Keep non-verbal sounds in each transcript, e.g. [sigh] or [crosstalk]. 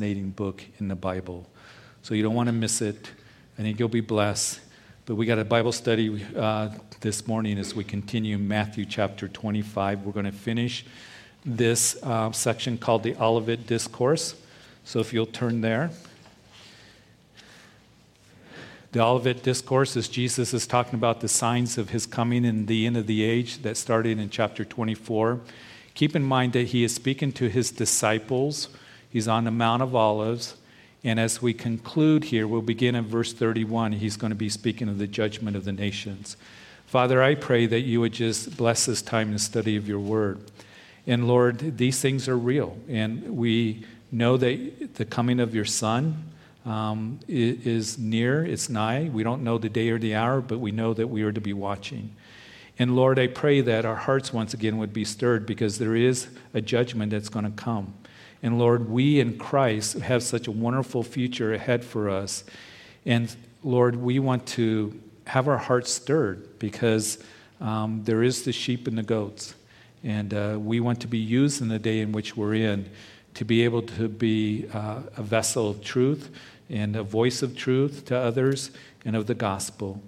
fascinating book in the Bible. So you don't want to miss it. I think you'll be blessed. But we got a Bible study uh, this morning as we continue Matthew chapter 25. We're going to finish this uh, section called the Olivet Discourse. So if you'll turn there. The Olivet Discourse is Jesus is talking about the signs of his coming in the end of the age that started in chapter 24. Keep in mind that he is speaking to his disciples. He's on the Mount of Olives. And as we conclude here, we'll begin in verse 31. He's going to be speaking of the judgment of the nations. Father, I pray that you would just bless this time in study of your word. And Lord, these things are real. And we know that the coming of your Son, um, is near, it's nigh. We don't know the day or the hour, but we know that we are to be watching. And Lord, I pray that our hearts once again would be stirred because there is a judgment that's going to come. And Lord, we in Christ have such a wonderful future ahead for us. And Lord, we want to have our hearts stirred because um, there is the sheep and the goats. And uh, we want to be used in the day in which we're in to be able to be uh, a vessel of truth and a voice of truth to others and of the gospel.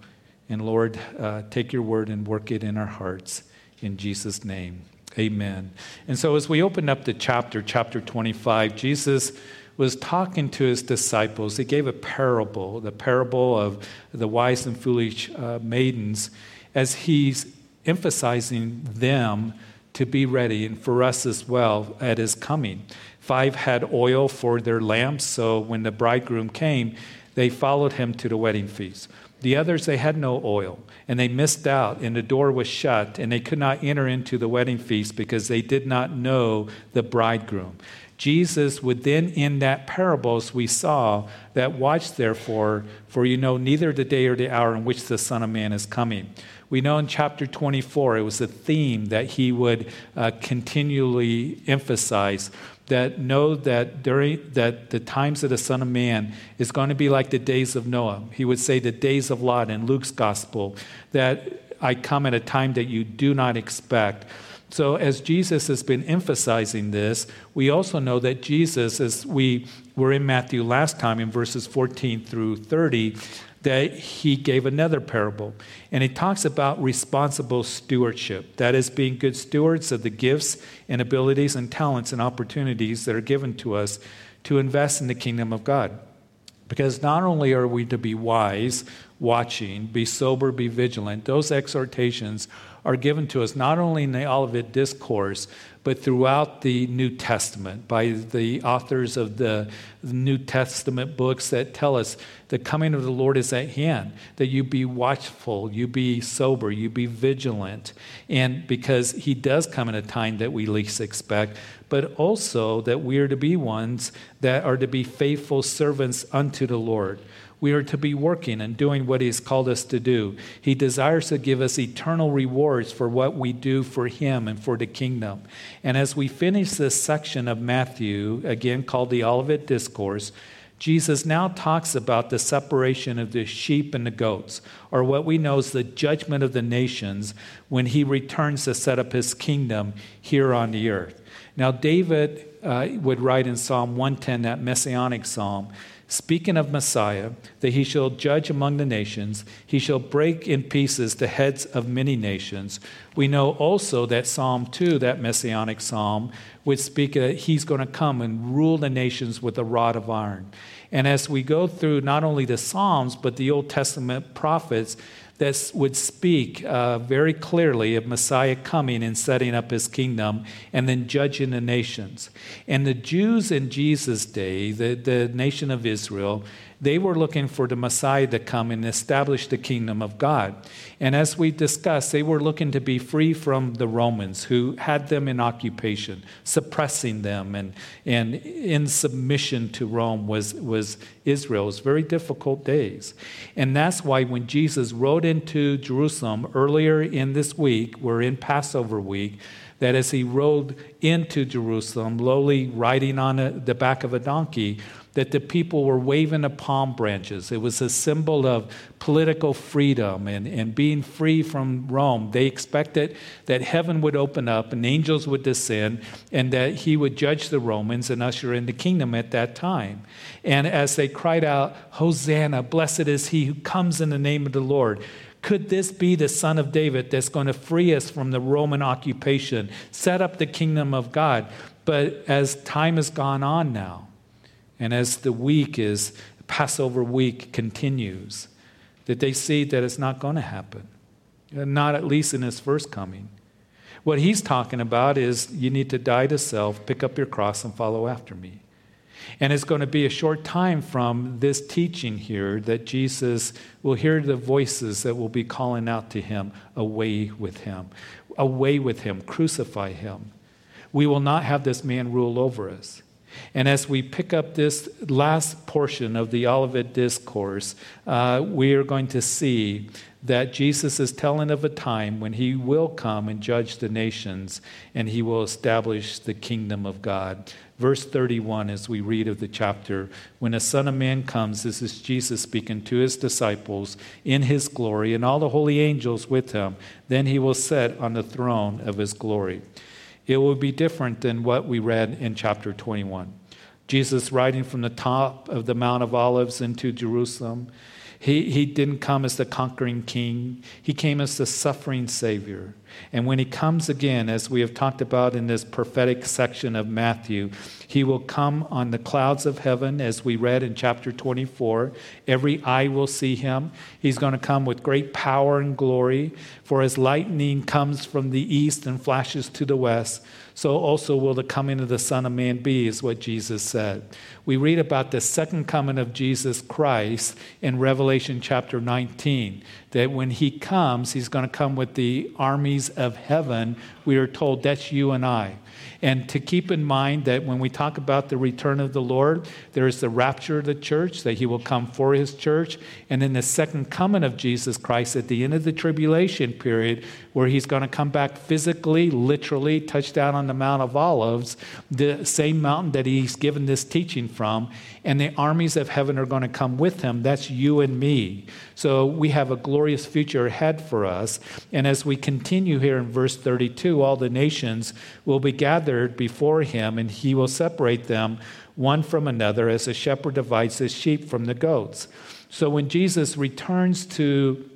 And Lord, uh, take your word and work it in our hearts. In Jesus' name, amen. And so as we open up the chapter, chapter 25, Jesus was talking to his disciples. He gave a parable, the parable of the wise and foolish uh, maidens, as he's emphasizing them to be ready and for us as well at his coming. Five had oil for their lamps, so when the bridegroom came, they followed him to the wedding feast. The others, they had no oil, and they missed out, and the door was shut, and they could not enter into the wedding feast because they did not know the bridegroom. Jesus would then end that parable as we saw that watch therefore, for you know neither the day or the hour in which the Son of Man is coming. We know in chapter 24 it was a theme that he would uh, continually emphasize that know that during that the times of the Son of Man is going to be like the days of Noah. He would say the days of Lot in Luke's gospel, that I come at a time that you do not expect. So, as Jesus has been emphasizing this, we also know that Jesus, as we were in Matthew last time in verses 14 through 30, that he gave another parable. And he talks about responsible stewardship that is, being good stewards of the gifts and abilities and talents and opportunities that are given to us to invest in the kingdom of God. Because not only are we to be wise, watching, be sober, be vigilant, those exhortations are given to us not only in the Olivet Discourse, but throughout the New Testament by the authors of the New Testament books that tell us the coming of the Lord is at hand, that you be watchful, you be sober, you be vigilant. And because he does come in a time that we least expect, but also that we are to be ones that are to be faithful servants unto the Lord. We are to be working and doing what He has called us to do. He desires to give us eternal rewards for what we do for Him and for the kingdom. And as we finish this section of Matthew, again called the Olivet Discourse, Jesus now talks about the separation of the sheep and the goats, or what we know as the judgment of the nations when he returns to set up his kingdom here on the earth. Now, David uh, would write in Psalm 110, that messianic psalm, speaking of Messiah, that he shall judge among the nations, he shall break in pieces the heads of many nations. We know also that Psalm 2, that messianic psalm, would speak that he's going to come and rule the nations with a rod of iron. And as we go through not only the Psalms, but the Old Testament prophets, that would speak uh, very clearly of Messiah coming and setting up his kingdom and then judging the nations. And the Jews in Jesus' day, the, the nation of Israel, they were looking for the Messiah to come and establish the kingdom of God. And as we discussed, they were looking to be free from the Romans who had them in occupation, suppressing them, and, and in submission to Rome was, was Israel. It was very difficult days. And that's why when Jesus rode into Jerusalem earlier in this week, we're in Passover week, that as he rode into Jerusalem, lowly riding on a, the back of a donkey, that the people were waving the palm branches. It was a symbol of political freedom and, and being free from Rome. They expected that heaven would open up and angels would descend and that he would judge the Romans and usher in the kingdom at that time. And as they cried out, Hosanna, blessed is he who comes in the name of the Lord. Could this be the son of David that's going to free us from the Roman occupation, set up the kingdom of God? But as time has gone on now, and as the week is, Passover week continues, that they see that it's not going to happen, not at least in his first coming. What he's talking about is you need to die to self, pick up your cross, and follow after me. And it's going to be a short time from this teaching here that Jesus will hear the voices that will be calling out to him, away with him, away with him, crucify him. We will not have this man rule over us. And as we pick up this last portion of the Olivet Discourse, uh, we are going to see that Jesus is telling of a time when he will come and judge the nations and he will establish the kingdom of God. Verse 31, as we read of the chapter, when a Son of Man comes, this is Jesus speaking to his disciples in his glory and all the holy angels with him, then he will sit on the throne of his glory. It will be different than what we read in chapter 21. Jesus riding from the top of the Mount of Olives into Jerusalem. He, he didn't come as the conquering king, he came as the suffering Savior. And when he comes again, as we have talked about in this prophetic section of Matthew, he will come on the clouds of heaven, as we read in chapter 24. Every eye will see him. He's going to come with great power and glory, for as lightning comes from the east and flashes to the west, so also will the coming of the Son of Man be, is what Jesus said. We read about the second coming of Jesus Christ in Revelation chapter 19, that when he comes, he's going to come with the armies of heaven. We are told that's you and I. And to keep in mind that when we talk about the return of the Lord, there is the rapture of the church, that he will come for his church. And then the second coming of Jesus Christ at the end of the tribulation period, where he's going to come back physically, literally, touch down on the Mount of Olives, the same mountain that he's given this teaching from. And the armies of heaven are going to come with him. That's you and me. So we have a glorious future ahead for us. And as we continue here in verse 32, all the nations will be gathered before him, and he will separate them one from another as a shepherd divides his sheep from the goats. So when Jesus returns to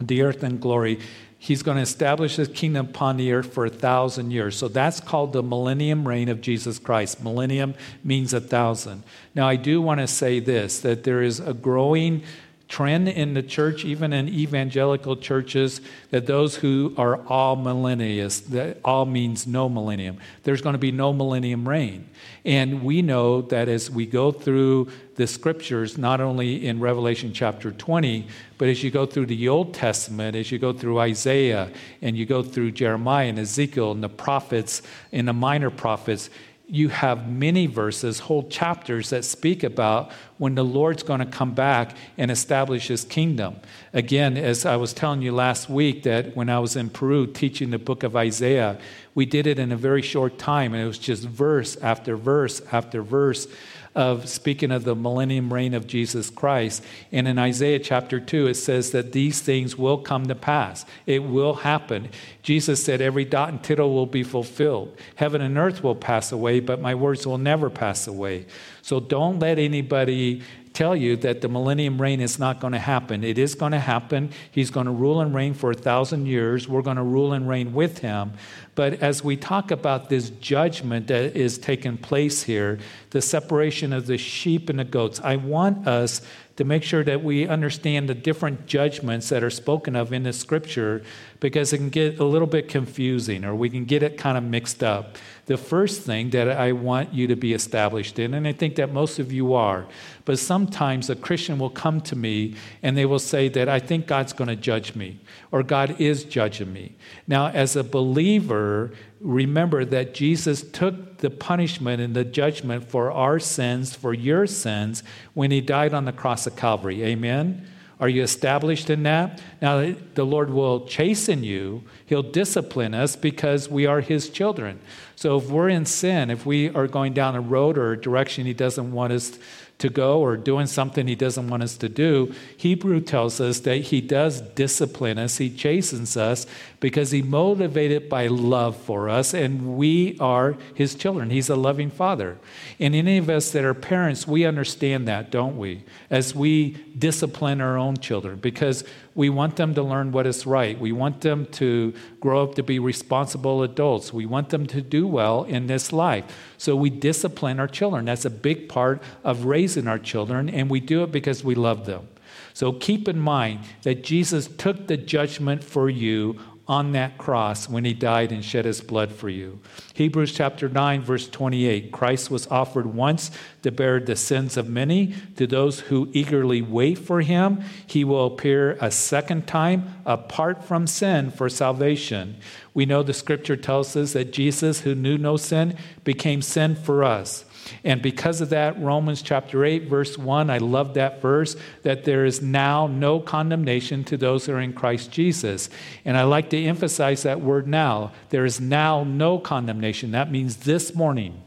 the earth in glory, he's going to establish his kingdom upon the earth for a thousand years. So that's called the millennium reign of Jesus Christ. Millennium means a thousand. Now, I do want to say this that there is a growing trend in the church, even in evangelical churches, that those who are amillennialists, that all means no millennium. There's going to be no millennium reign. And we know that as we go through the scriptures, not only in Revelation chapter 20, but as you go through the Old Testament, as you go through Isaiah, and you go through Jeremiah and Ezekiel and the prophets and the minor prophets, you have many verses, whole chapters that speak about when the Lord's going to come back and establish his kingdom. Again, as I was telling you last week, that when I was in Peru teaching the book of Isaiah, we did it in a very short time, and it was just verse after verse after verse of speaking of the millennium reign of Jesus Christ. And in Isaiah chapter 2, it says that these things will come to pass. It will happen. Jesus said, Every dot and tittle will be fulfilled. Heaven and earth will pass away, but my words will never pass away. So don't let anybody tell you that the millennium reign is not going to happen. It is going to happen. He's going to rule and reign for a thousand years. We're going to rule and reign with him. But as we talk about this judgment that is taking place here, the separation of the sheep and the goats, I want us to make sure that we understand the different judgments that are spoken of in the scripture because it can get a little bit confusing or we can get it kind of mixed up. The first thing that I want you to be established in, and I think that most of you are, but sometimes a Christian will come to me and they will say that I think God's going to judge me or God is judging me. Now, as a believer, remember that Jesus took the punishment and the judgment for our sins, for your sins, when he died on the cross of Calvary. Amen? Are you established in that? Now, the Lord will chasten you, He'll discipline us because we are His children. So, if we're in sin, if we are going down a road or a direction He doesn't want us to go or doing something he doesn't want us to do, Hebrew tells us that he does discipline us, he chastens us because he motivated by love for us, and we are his children. He's a loving father. And any of us that are parents, we understand that, don't we? As we discipline our own children, because we want them to learn what is right. We want them to grow up to be responsible adults. We want them to do well in this life. So we discipline our children. That's a big part of raising our children, and we do it because we love them. So keep in mind that Jesus took the judgment for you on that cross when he died and shed his blood for you. Hebrews chapter 9, verse 28 Christ was offered once to bear the sins of many. To those who eagerly wait for him, he will appear a second time apart from sin for salvation. We know the scripture tells us that Jesus, who knew no sin, became sin for us. And because of that, Romans chapter 8, verse 1, I love that verse, that there is now no condemnation to those who are in Christ Jesus. And I like to emphasize that word now. There is now no condemnation. That means this morning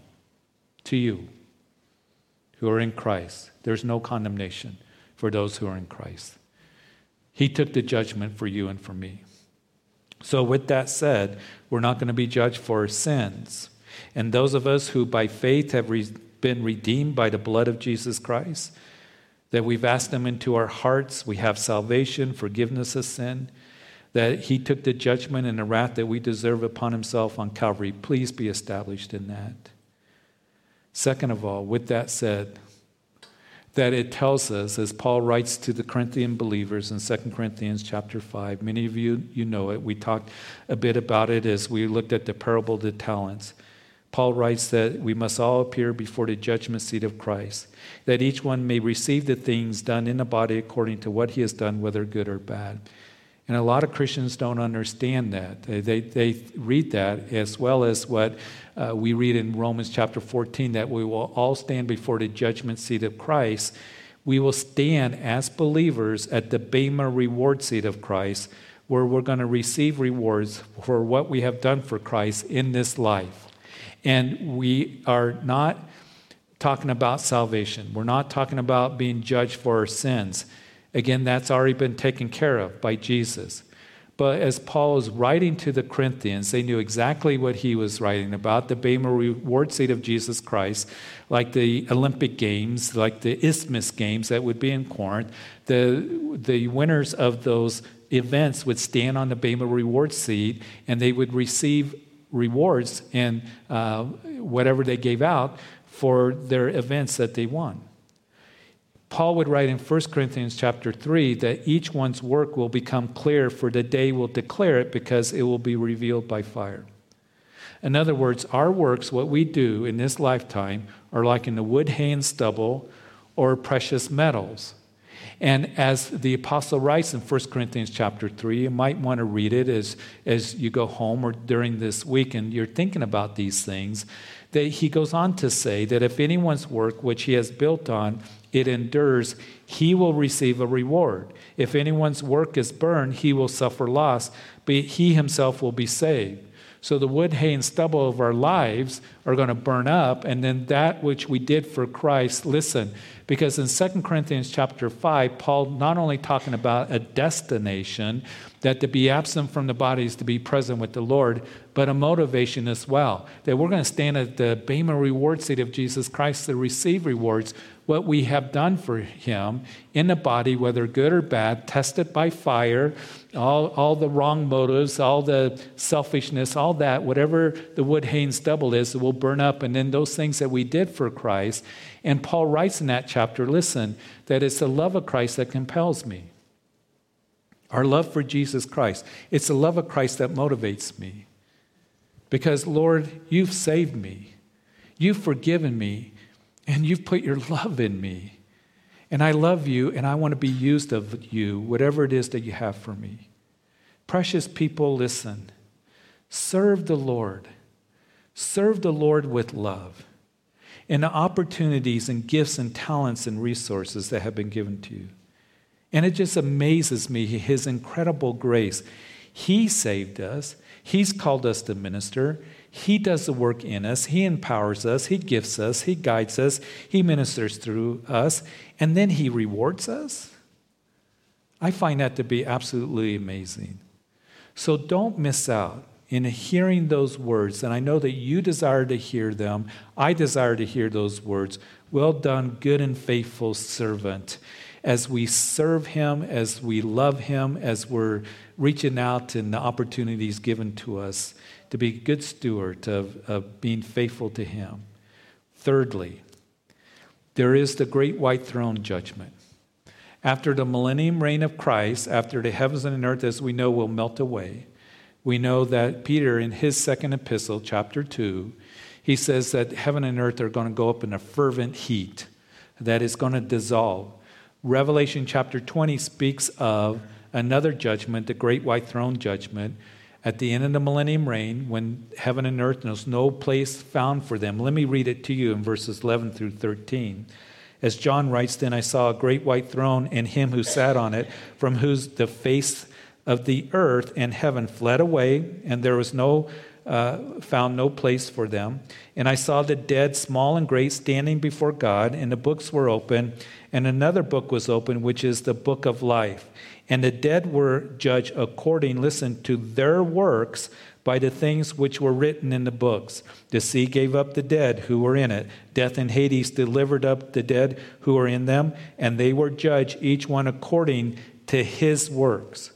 to you who are in Christ. There's no condemnation for those who are in Christ. He took the judgment for you and for me. So, with that said, we're not going to be judged for our sins. And those of us who by faith have re- been redeemed by the blood of Jesus Christ, that we've asked Him into our hearts, we have salvation, forgiveness of sin, that He took the judgment and the wrath that we deserve upon Himself on Calvary. Please be established in that. Second of all, with that said, that it tells us, as Paul writes to the Corinthian believers in 2 Corinthians chapter 5, many of you, you know it. We talked a bit about it as we looked at the parable of the talents. Paul writes that we must all appear before the judgment seat of Christ, that each one may receive the things done in the body according to what he has done, whether good or bad. And a lot of Christians don't understand that. They, they, they read that as well as what uh, we read in Romans chapter 14 that we will all stand before the judgment seat of Christ. We will stand as believers at the Bema reward seat of Christ, where we're going to receive rewards for what we have done for Christ in this life. And we are not talking about salvation. We're not talking about being judged for our sins. Again, that's already been taken care of by Jesus. But as Paul is writing to the Corinthians, they knew exactly what he was writing about the Bema reward seat of Jesus Christ, like the Olympic Games, like the Isthmus Games that would be in Corinth. The, the winners of those events would stand on the Bema reward seat and they would receive rewards and uh, whatever they gave out for their events that they won. Paul would write in 1 Corinthians chapter 3 that each one's work will become clear, for the day will declare it because it will be revealed by fire. In other words, our works, what we do in this lifetime, are like in the wood, hay, and stubble or precious metals. And as the apostle writes in 1 Corinthians chapter 3, you might want to read it as, as you go home or during this week and you're thinking about these things. That he goes on to say that if anyone's work which he has built on, it endures, he will receive a reward. If anyone's work is burned, he will suffer loss, but he himself will be saved. So the wood, hay, and stubble of our lives are going to burn up, and then that which we did for Christ, listen, because in 2 Corinthians chapter 5, Paul not only talking about a destination, that to be absent from the body is to be present with the Lord, but a motivation as well. That we're going to stand at the Bema reward seat of Jesus Christ to receive rewards what we have done for him in the body, whether good or bad, tested by fire, all, all the wrong motives, all the selfishness, all that, whatever the wood, hay, and stubble is, it will burn up. And then those things that we did for Christ. And Paul writes in that chapter listen, that it's the love of Christ that compels me. Our love for Jesus Christ. It's the love of Christ that motivates me. Because, Lord, you've saved me, you've forgiven me, and you've put your love in me. And I love you, and I want to be used of you, whatever it is that you have for me. Precious people, listen. Serve the Lord. Serve the Lord with love and the opportunities and gifts and talents and resources that have been given to you. And it just amazes me his incredible grace. He saved us, He's called us to minister. He does the work in us. He empowers us. He gifts us. He guides us. He ministers through us. And then He rewards us. I find that to be absolutely amazing. So don't miss out in hearing those words. And I know that you desire to hear them. I desire to hear those words. Well done, good and faithful servant as we serve Him, as we love Him, as we're reaching out in the opportunities given to us to be a good stewards of, of being faithful to Him. Thirdly, there is the great white throne judgment. After the millennium reign of Christ, after the heavens and earth, as we know, will melt away, we know that Peter, in his second epistle, chapter 2, he says that heaven and earth are going to go up in a fervent heat that is going to dissolve. Revelation chapter 20 speaks of another judgment, the great white throne judgment, at the end of the millennium reign when heaven and earth there's no place found for them. Let me read it to you in verses 11 through 13. As John writes, then I saw a great white throne and him who sat on it, from whose the face of the earth and heaven fled away, and there was no uh, found no place for them. And I saw the dead, small and great, standing before God, and the books were open, and another book was open, which is the book of life. And the dead were judged according, listen, to their works by the things which were written in the books. The sea gave up the dead who were in it. Death and Hades delivered up the dead who were in them, and they were judged, each one according to his works.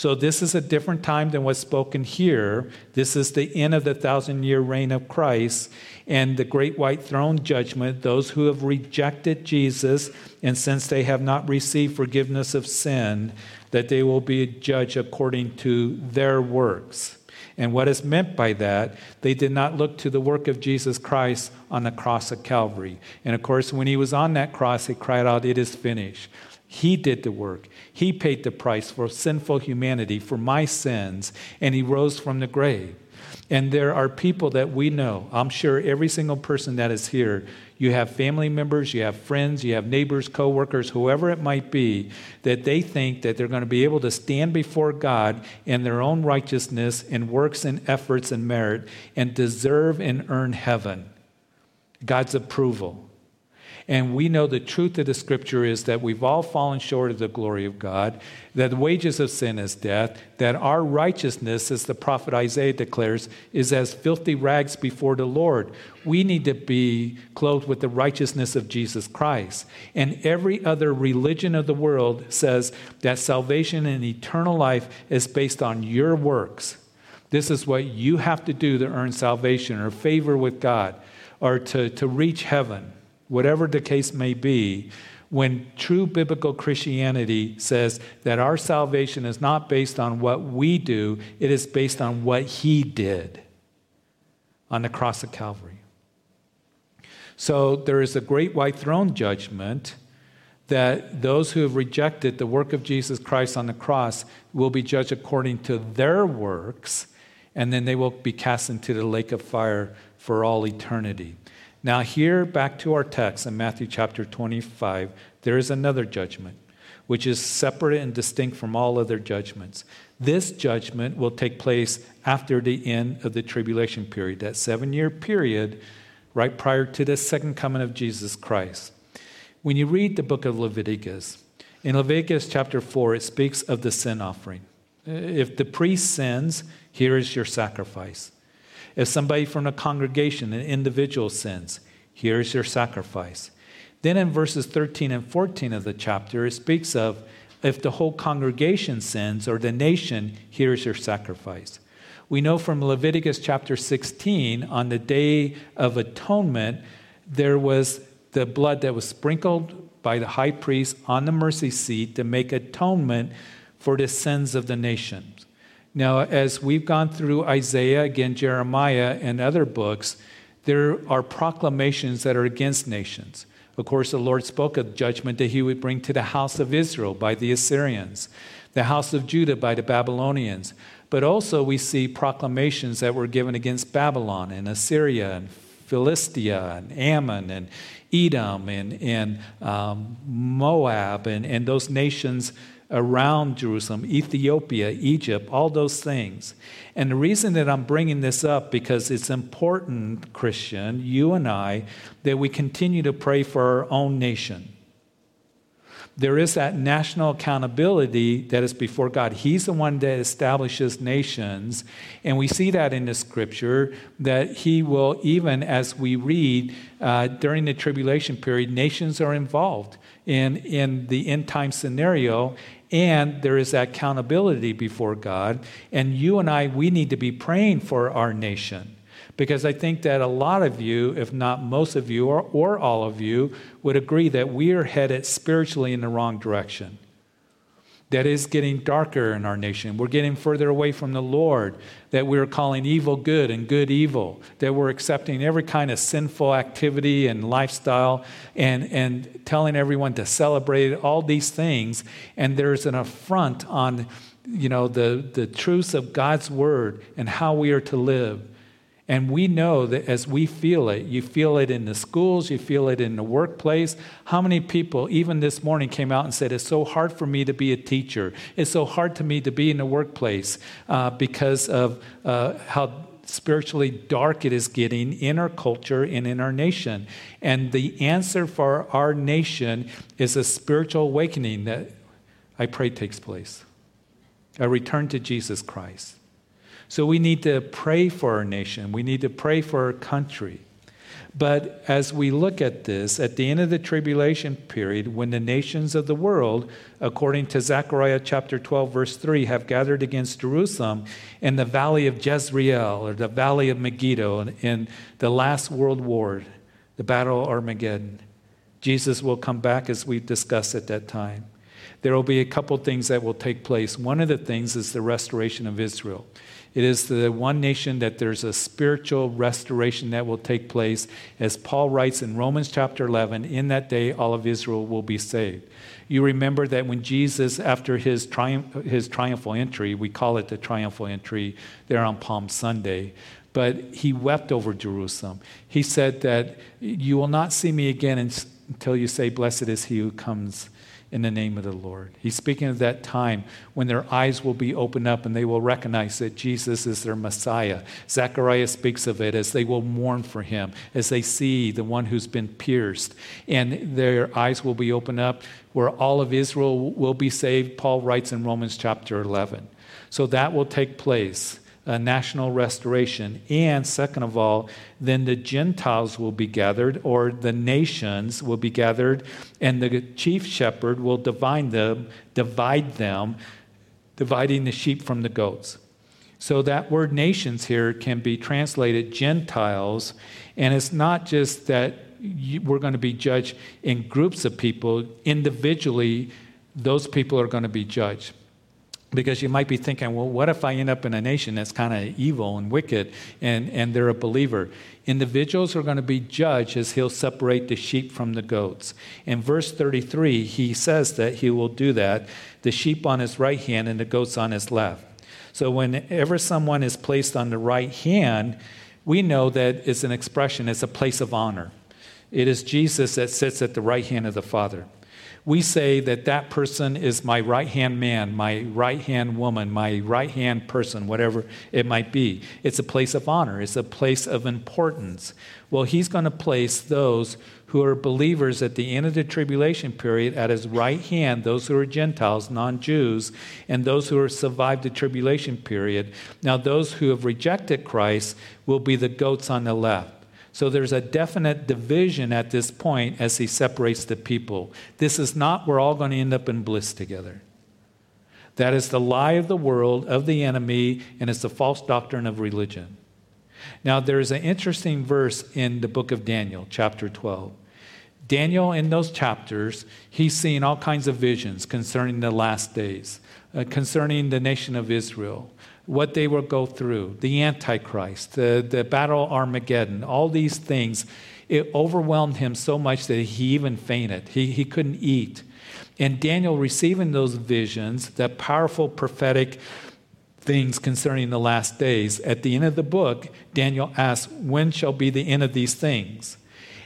So, this is a different time than what's spoken here. This is the end of the thousand year reign of Christ and the great white throne judgment. Those who have rejected Jesus, and since they have not received forgiveness of sin, that they will be judged according to their works. And what is meant by that, they did not look to the work of Jesus Christ on the cross of Calvary. And of course, when he was on that cross, he cried out, It is finished. He did the work. He paid the price for sinful humanity, for my sins, and He rose from the grave. And there are people that we know. I'm sure every single person that is here, you have family members, you have friends, you have neighbors, coworkers, whoever it might be, that they think that they're going to be able to stand before God in their own righteousness and works and efforts and merit and deserve and earn heaven, God's approval. And we know the truth of the scripture is that we've all fallen short of the glory of God, that the wages of sin is death, that our righteousness, as the prophet Isaiah declares, is as filthy rags before the Lord. We need to be clothed with the righteousness of Jesus Christ. And every other religion of the world says that salvation and eternal life is based on your works. This is what you have to do to earn salvation or favor with God or to, to reach heaven whatever the case may be, when true biblical Christianity says that our salvation is not based on what we do, it is based on what He did on the cross of Calvary. So there is a great white throne judgment that those who have rejected the work of Jesus Christ on the cross will be judged according to their works, and then they will be cast into the lake of fire for all eternity. Now, here, back to our text in Matthew chapter 25, there is another judgment, which is separate and distinct from all other judgments. This judgment will take place after the end of the tribulation period, that seven year period right prior to the second coming of Jesus Christ. When you read the book of Leviticus, in Leviticus chapter 4, it speaks of the sin offering. If the priest sins, here is your sacrifice. If somebody from the congregation, an individual sins, here's your sacrifice. Then in verses 13 and 14 of the chapter, it speaks of if the whole congregation sins or the nation, here's your sacrifice. We know from Leviticus chapter 16, on the day of atonement, there was the blood that was sprinkled by the high priest on the mercy seat to make atonement for the sins of the nations. Now, as we've gone through Isaiah, again, Jeremiah, and other books, there are proclamations that are against nations. Of course, the Lord spoke of judgment that he would bring to the house of Israel by the Assyrians, the house of Judah by the Babylonians. But also, we see proclamations that were given against Babylon and Assyria and Philistia and Ammon and Edom and, and um, Moab and, and those nations around Jerusalem, Ethiopia, Egypt, all those things. And the reason that I'm bringing this up because it's important, Christian, you and I, that we continue to pray for our own nation there is that national accountability that is before God. He's the one that establishes nations. And we see that in the scripture that He will, even as we read uh, during the tribulation period, nations are involved in, in the end time scenario. And there is accountability before God. And you and I, we need to be praying for our nation. Because I think that a lot of you, if not most of you, or, or all of you, would agree that we are headed spiritually in the wrong direction. That is getting darker in our nation. We're getting further away from the Lord. That we're calling evil good and good evil. That we're accepting every kind of sinful activity and lifestyle and, and telling everyone to celebrate all these things. And there's an affront on you know, the, the truths of God's word and how we are to live. And we know that as we feel it, you feel it in the schools, you feel it in the workplace. How many people, even this morning, came out and said, It's so hard for me to be a teacher. It's so hard to me to be in the workplace uh, because of uh, how spiritually dark it is getting in our culture and in our nation. And the answer for our nation is a spiritual awakening that I pray takes place, a return to Jesus Christ. So we need to pray for our nation. We need to pray for our country. But as we look at this, at the end of the tribulation period, when the nations of the world, according to Zechariah chapter 12, verse 3, have gathered against Jerusalem in the valley of Jezreel or the valley of Megiddo in the last world war, the battle of Armageddon, Jesus will come back as we discussed at that time. There will be a couple things that will take place. One of the things is the restoration of Israel. It is the one nation that there's a spiritual restoration that will take place. As Paul writes in Romans chapter 11, in that day all of Israel will be saved. You remember that when Jesus, after his, triumph, his triumphal entry, we call it the triumphal entry there on Palm Sunday, but he wept over Jerusalem. He said that you will not see me again until you say, Blessed is he who comes in the name of the Lord. He's speaking of that time when their eyes will be opened up and they will recognize that Jesus is their Messiah. Zechariah speaks of it as they will mourn for him, as they see the one who's been pierced, and their eyes will be opened up where all of Israel will be saved. Paul writes in Romans chapter 11. So that will take place a national restoration. And second of all, then the Gentiles will be gathered, or the nations will be gathered, and the chief shepherd will divide them, divide them, dividing the sheep from the goats. So that word nations here can be translated Gentiles, and it's not just that we're going to be judged in groups of people, individually, those people are going to be judged. Because you might be thinking, well, what if I end up in a nation that's kind of evil and wicked and, and they're a believer? Individuals are going to be judged as he'll separate the sheep from the goats. In verse 33, he says that he will do that the sheep on his right hand and the goats on his left. So whenever someone is placed on the right hand, we know that it's an expression, it's a place of honor. It is Jesus that sits at the right hand of the Father we say that that person is my right hand man, my right hand woman, my right hand person, whatever it might be. It's a place of honor, it's a place of importance. Well, he's going to place those who are believers at the end of the tribulation period at his right hand, those who are Gentiles, non Jews, and those who have survived the tribulation period. Now, those who have rejected Christ will be the goats on the left. So there's a definite division at this point as he separates the people. This is not we're all going to end up in bliss together. That is the lie of the world, of the enemy, and it's the false doctrine of religion. Now, there's an interesting verse in the book of Daniel, chapter 12. Daniel, in those chapters, he's seeing all kinds of visions concerning the last days, uh, concerning the nation of Israel, what they will go through, the Antichrist, the, the battle Armageddon, all these things. It overwhelmed him so much that he even fainted. He, he couldn't eat. And Daniel, receiving those visions, that powerful prophetic things concerning the last days. At the end of the book, Daniel asks, When shall be the end of these things?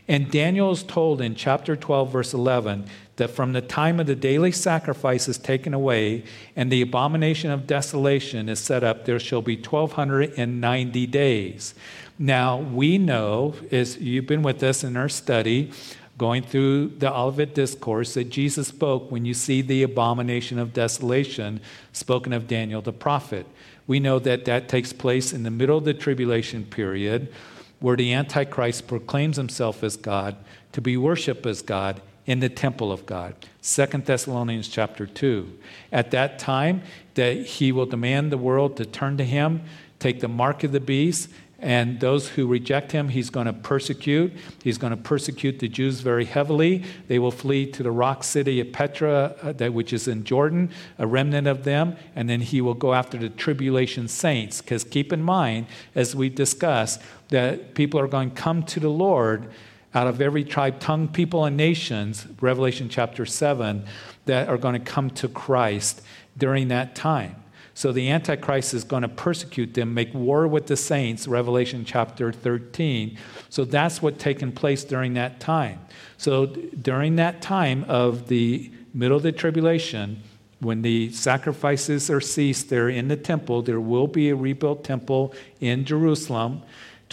And Daniel is told in chapter 12, verse 11, that from the time of the daily sacrifice is taken away and the abomination of desolation is set up, there shall be 1,290 days. Now, we know, as you've been with us in our study, going through the Olivet Discourse, that Jesus spoke when you see the abomination of desolation spoken of Daniel the prophet. We know that that takes place in the middle of the tribulation period where the Antichrist proclaims himself as God, to be worshiped as God in the temple of God. Second Thessalonians chapter 2. At that time, that he will demand the world to turn to him, take the mark of the beast, and those who reject him, he's going to persecute. He's going to persecute the Jews very heavily. They will flee to the rock city of Petra, uh, which is in Jordan, a remnant of them, and then he will go after the tribulation saints. Because keep in mind, as we discussed, that people are going to come to the Lord out of every tribe, tongue, people, and nations, Revelation chapter 7, that are going to come to Christ during that time. So the Antichrist is going to persecute them, make war with the saints, Revelation chapter 13. So that's what's taken place during that time. So during that time of the middle of the tribulation, when the sacrifices are ceased there in the temple, there will be a rebuilt temple in Jerusalem.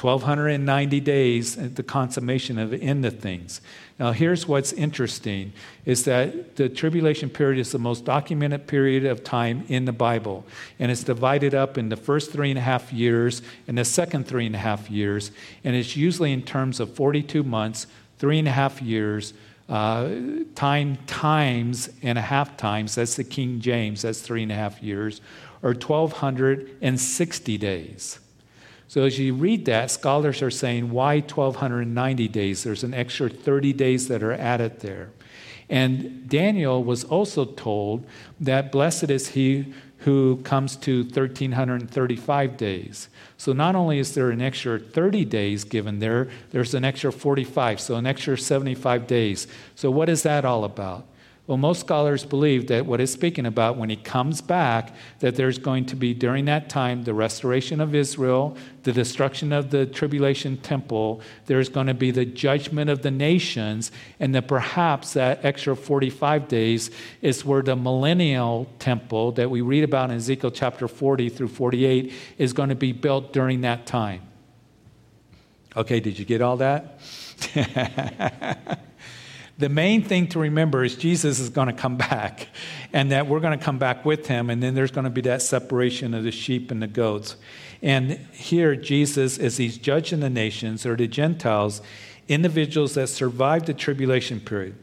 1290 days at the consummation of the end of things. Now, here's what's interesting is that the tribulation period is the most documented period of time in the Bible. And it's divided up in the first three and a half years and the second three and a half years. And it's usually in terms of 42 months, three and a half years, uh, time times and a half times. That's the King James, that's three and a half years, or 1,260 days. So as you read that, scholars are saying, why 1,290 days? There's an extra 30 days that are added there. And Daniel was also told that blessed is he who comes to 1,335 days. So not only is there an extra 30 days given there, there's an extra 45, so an extra 75 days. So what is that all about? Well, most scholars believe that what it's speaking about when he comes back, that there's going to be during that time the restoration of Israel, the destruction of the tribulation temple, there's going to be the judgment of the nations, and that perhaps that extra 45 days is where the millennial temple that we read about in Ezekiel chapter 40 through 48 is going to be built during that time. Okay, did you get all that? [laughs] The main thing to remember is Jesus is going to come back and that we're going to come back with him, and then there's going to be that separation of the sheep and the goats. And here, Jesus, as he's judging the nations or the Gentiles, individuals that survived the tribulation period.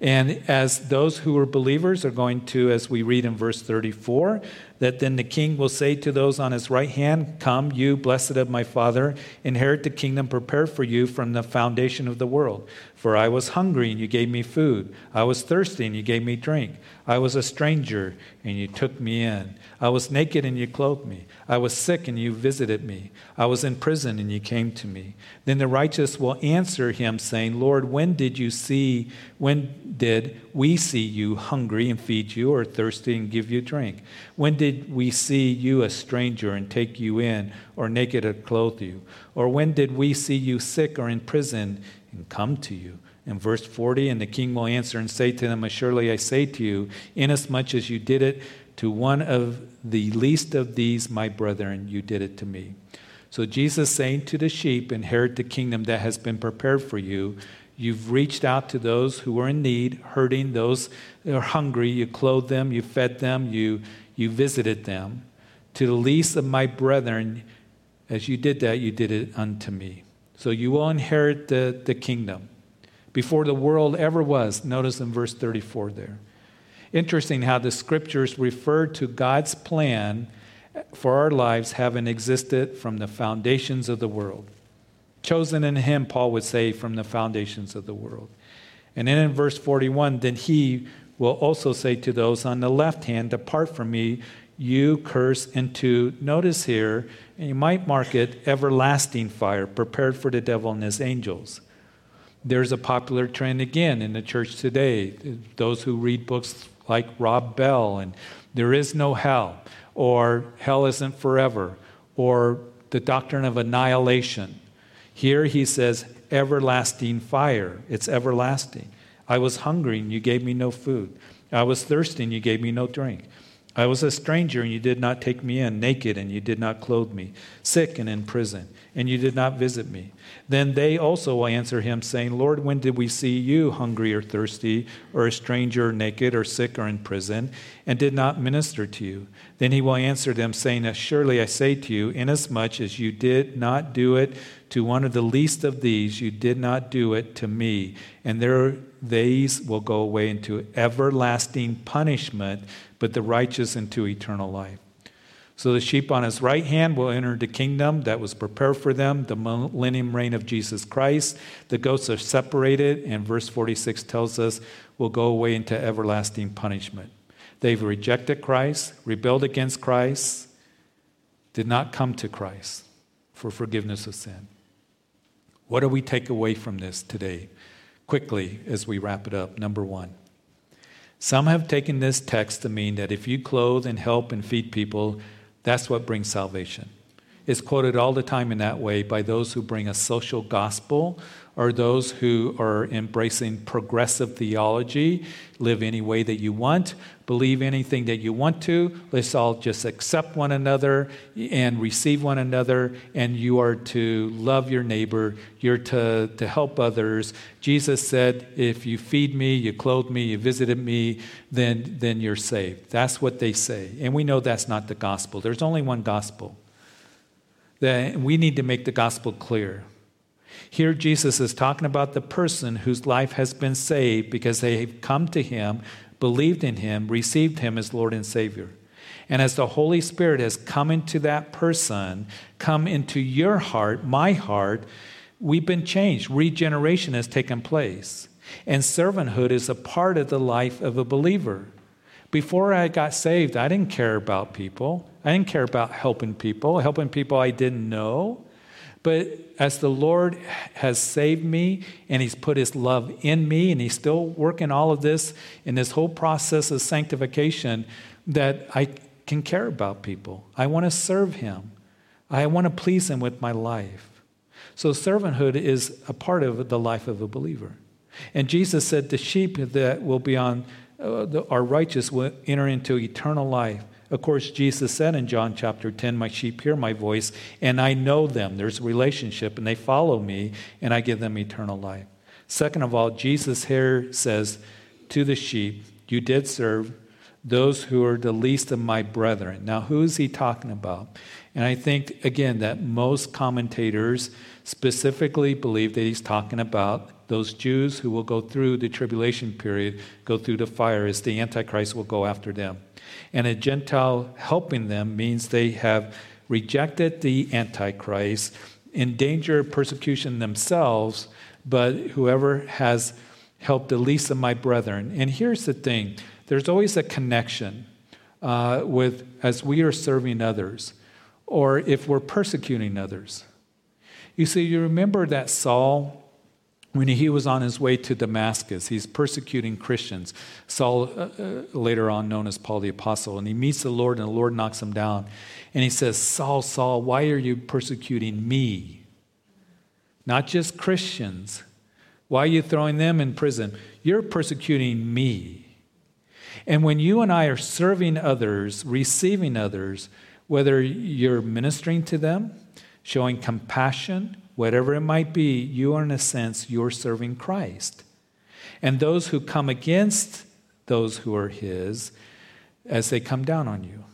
And as those who are believers are going to, as we read in verse 34, that then the king will say to those on his right hand, Come, you blessed of my Father, inherit the kingdom prepared for you from the foundation of the world. For I was hungry, and you gave me food. I was thirsty, and you gave me drink. I was a stranger, and you took me in. I was naked, and you clothed me. I was sick, and you visited me. I was in prison, and you came to me. Then the righteous will answer him, saying, Lord, when did you see, when did we see you hungry and feed you, or thirsty and give you drink? When did we see you a stranger and take you in, or naked and clothe you? Or when did we see you sick or in prison and come to you? In verse 40, and the king will answer and say to them, Surely I say to you, inasmuch as you did it to one of the least of these, my brethren, you did it to me. So Jesus saying to the sheep, Inherit the kingdom that has been prepared for you. You've reached out to those who are in need, hurting, those who are hungry. You clothed them, you fed them, you, you visited them. To the least of my brethren, as you did that, you did it unto me. So you will inherit the, the kingdom before the world ever was. Notice in verse 34 there. Interesting how the scriptures refer to God's plan for our lives having existed from the foundations of the world. Chosen in Him, Paul would say, from the foundations of the world. And then in verse 41, then He will also say to those on the left hand, Depart from me, you curse into, notice here, and you might mark it, everlasting fire, prepared for the devil and his angels. There's a popular trend again in the church today. Those who read books like Rob Bell and there is no hell, or hell isn't forever, or the doctrine of annihilation. Here he says, everlasting fire. It's everlasting. I was hungry and you gave me no food. I was thirsty and you gave me no drink. I was a stranger and you did not take me in, naked and you did not clothe me, sick and in prison, and you did not visit me. Then they also will answer him, saying, Lord, when did we see you hungry or thirsty, or a stranger, or naked, or sick, or in prison, and did not minister to you? Then he will answer them, saying, Surely I say to you, inasmuch as you did not do it to one of the least of these, you did not do it to me. And there these will go away into everlasting punishment, but the righteous into eternal life. So the sheep on his right hand will enter the kingdom that was prepared for them, the millennium reign of Jesus Christ. The goats are separated, and verse 46 tells us will go away into everlasting punishment. They've rejected Christ, rebelled against Christ, did not come to Christ for forgiveness of sin. What do we take away from this today? quickly as we wrap it up. Number one. Some have taken this text to mean that if you clothe and help and feed people, that's what brings salvation. It's quoted all the time in that way by those who bring a social gospel or those who are embracing progressive theology, live any way that you want, believe anything that you want to. Let's all just accept one another and receive one another, and you are to love your neighbor, you're to, to help others. Jesus said, If you feed me, you clothe me, you visited me, then, then you're saved. That's what they say. And we know that's not the gospel. There's only one gospel. That we need to make the gospel clear. Here, Jesus is talking about the person whose life has been saved because they have come to him, believed in him, received him as Lord and Savior. And as the Holy Spirit has come into that person, come into your heart, my heart, we've been changed. Regeneration has taken place. And servanthood is a part of the life of a believer. Before I got saved, I didn't care about people. I didn't care about helping people, helping people I didn't know. But as the Lord has saved me and He's put His love in me, and He's still working all of this in this whole process of sanctification, that I can care about people. I want to serve Him, I want to please Him with my life. So, servanthood is a part of the life of a believer. And Jesus said, The sheep that will be on, uh, the, are righteous will enter into eternal life. Of course, Jesus said in John chapter 10, My sheep hear my voice, and I know them. There's a relationship, and they follow me, and I give them eternal life. Second of all, Jesus here says to the sheep, You did serve those who are the least of my brethren. Now, who is he talking about? And I think, again, that most commentators specifically believe that he's talking about those Jews who will go through the tribulation period, go through the fire, as the Antichrist will go after them. And a Gentile helping them means they have rejected the Antichrist, in danger of persecution themselves, but whoever has helped the least of my brethren. And here's the thing there's always a connection uh, with as we are serving others, or if we're persecuting others. You see, you remember that Saul when he was on his way to Damascus, he's persecuting Christians. Saul, uh, uh, later on known as Paul the Apostle, and he meets the Lord, and the Lord knocks him down. And he says, Saul, Saul, why are you persecuting me? Not just Christians. Why are you throwing them in prison? You're persecuting me. And when you and I are serving others, receiving others, whether you're ministering to them, showing compassion, whatever it might be, you are, in a sense, you're serving Christ. And those who come against those who are His, as they come down on you,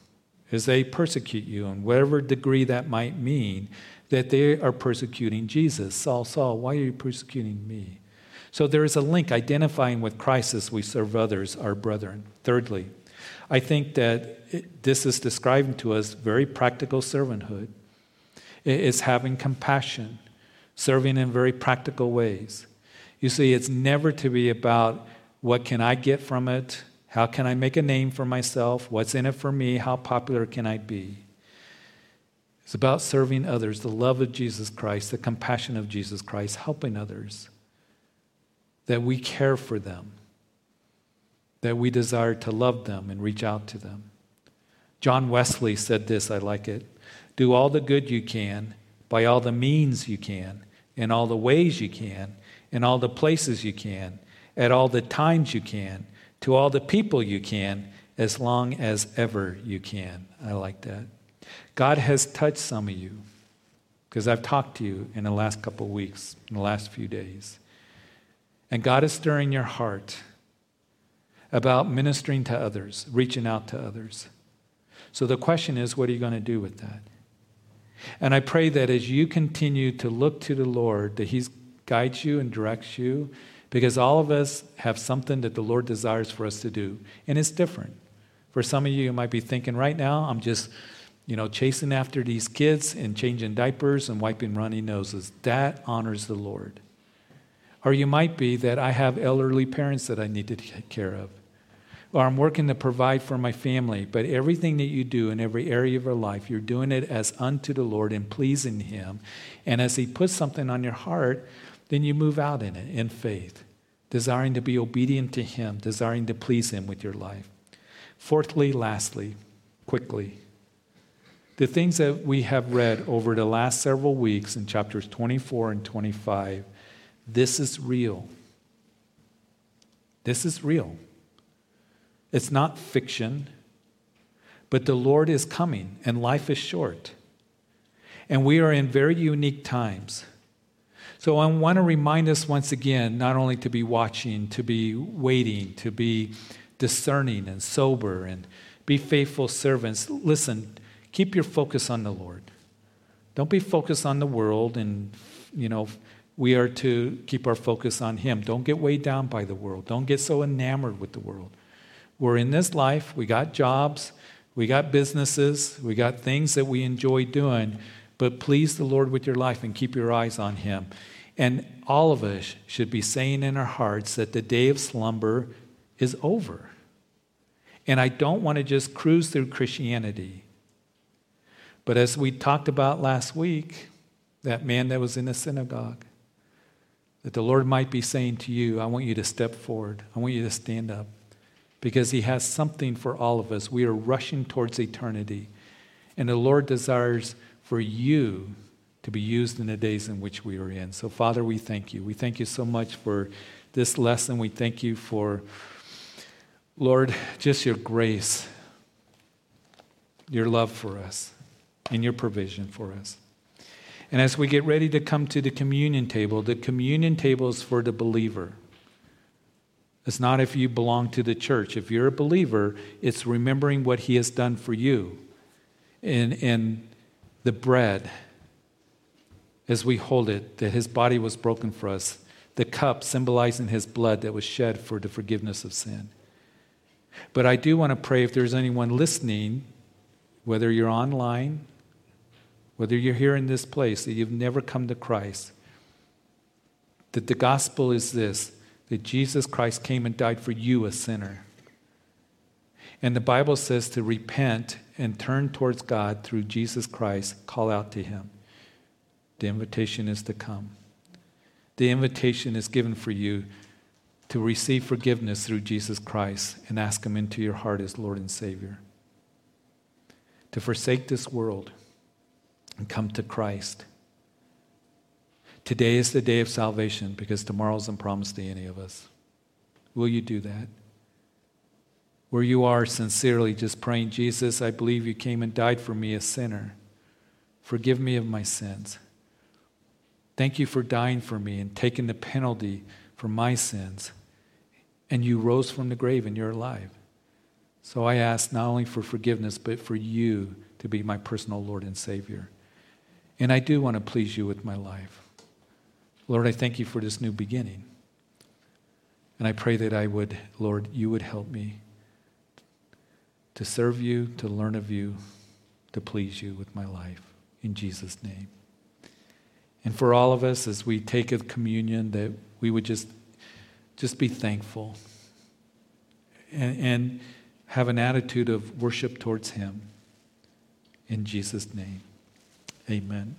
as they persecute you, in whatever degree that might mean, that they are persecuting Jesus. Saul, Saul, why are you persecuting me? So there is a link identifying with Christ as we serve others, our brethren. Thirdly, I think that it, this is describing to us very practical servanthood. It's having compassion serving in very practical ways. You see, it's never to be about what can I get from it? How can I make a name for myself? What's in it for me? How popular can I be? It's about serving others, the love of Jesus Christ, the compassion of Jesus Christ, helping others, that we care for them, that we desire to love them and reach out to them. John Wesley said this, I like it. Do all the good you can, by all the means you can, in all the ways you can, in all the places you can, at all the times you can, to all the people you can, as long as ever you can. I like that. God has touched some of you because I've talked to you in the last couple of weeks, in the last few days. And God is stirring your heart about ministering to others, reaching out to others. So the question is, what are you going to do with that? And I pray that as you continue to look to the Lord, that He guides you and directs you, because all of us have something that the Lord desires for us to do, and it's different. For some of you, you might be thinking, right now, I'm just, you know, chasing after these kids and changing diapers and wiping runny noses. That honors the Lord. Or you might be that I have elderly parents that I need to take care of or I'm working to provide for my family. But everything that you do in every area of your life, you're doing it as unto the Lord and pleasing Him. And as He puts something on your heart, then you move out in it in faith, desiring to be obedient to Him, desiring to please Him with your life. Fourthly, lastly, quickly, the things that we have read over the last several weeks in chapters 24 and 25, this is real. This is real. It's not fiction, but the Lord is coming and life is short. And we are in very unique times. So I want to remind us once again not only to be watching, to be waiting, to be discerning and sober and be faithful servants. Listen, keep your focus on the Lord. Don't be focused on the world and, you know, we are to keep our focus on Him. Don't get weighed down by the world. Don't get so enamored with the world. We're in this life, we got jobs, we got businesses, we got things that we enjoy doing, but please the Lord with your life and keep your eyes on Him. And all of us should be saying in our hearts that the day of slumber is over. And I don't want to just cruise through Christianity. But as we talked about last week, that man that was in the synagogue, that the Lord might be saying to you, I want you to step forward. I want you to stand up because He has something for all of us. We are rushing towards eternity. And the Lord desires for you to be used in the days in which we are in. So, Father, we thank you. We thank you so much for this lesson. We thank you for, Lord, just your grace, your love for us, and your provision for us. And as we get ready to come to the communion table, the communion table is for the believer. It's not if you belong to the church. If you're a believer, it's remembering what he has done for you. In, in the bread, as we hold it, that his body was broken for us, the cup symbolizing his blood that was shed for the forgiveness of sin. But I do want to pray if there's anyone listening, whether you're online, whether you're here in this place, that you've never come to Christ, that the gospel is this that Jesus Christ came and died for you, a sinner. And the Bible says to repent and turn towards God through Jesus Christ, call out to Him. The invitation is to come. The invitation is given for you to receive forgiveness through Jesus Christ and ask Him into your heart as Lord and Savior. To forsake this world and come to Christ Today is the day of salvation because tomorrow isn't promised to any of us. Will you do that? Where you are sincerely just praying, Jesus, I believe you came and died for me, a sinner. Forgive me of my sins. Thank you for dying for me and taking the penalty for my sins. And you rose from the grave and you're alive. So I ask not only for forgiveness, but for you to be my personal Lord and Savior. And I do want to please you with my life. Lord, I thank you for this new beginning. And I pray that I would, Lord, you would help me to serve you, to learn of you, to please you with my life. In Jesus' name. And for all of us, as we take a communion, that we would just, just be thankful and, and have an attitude of worship towards Him. In Jesus' name, amen.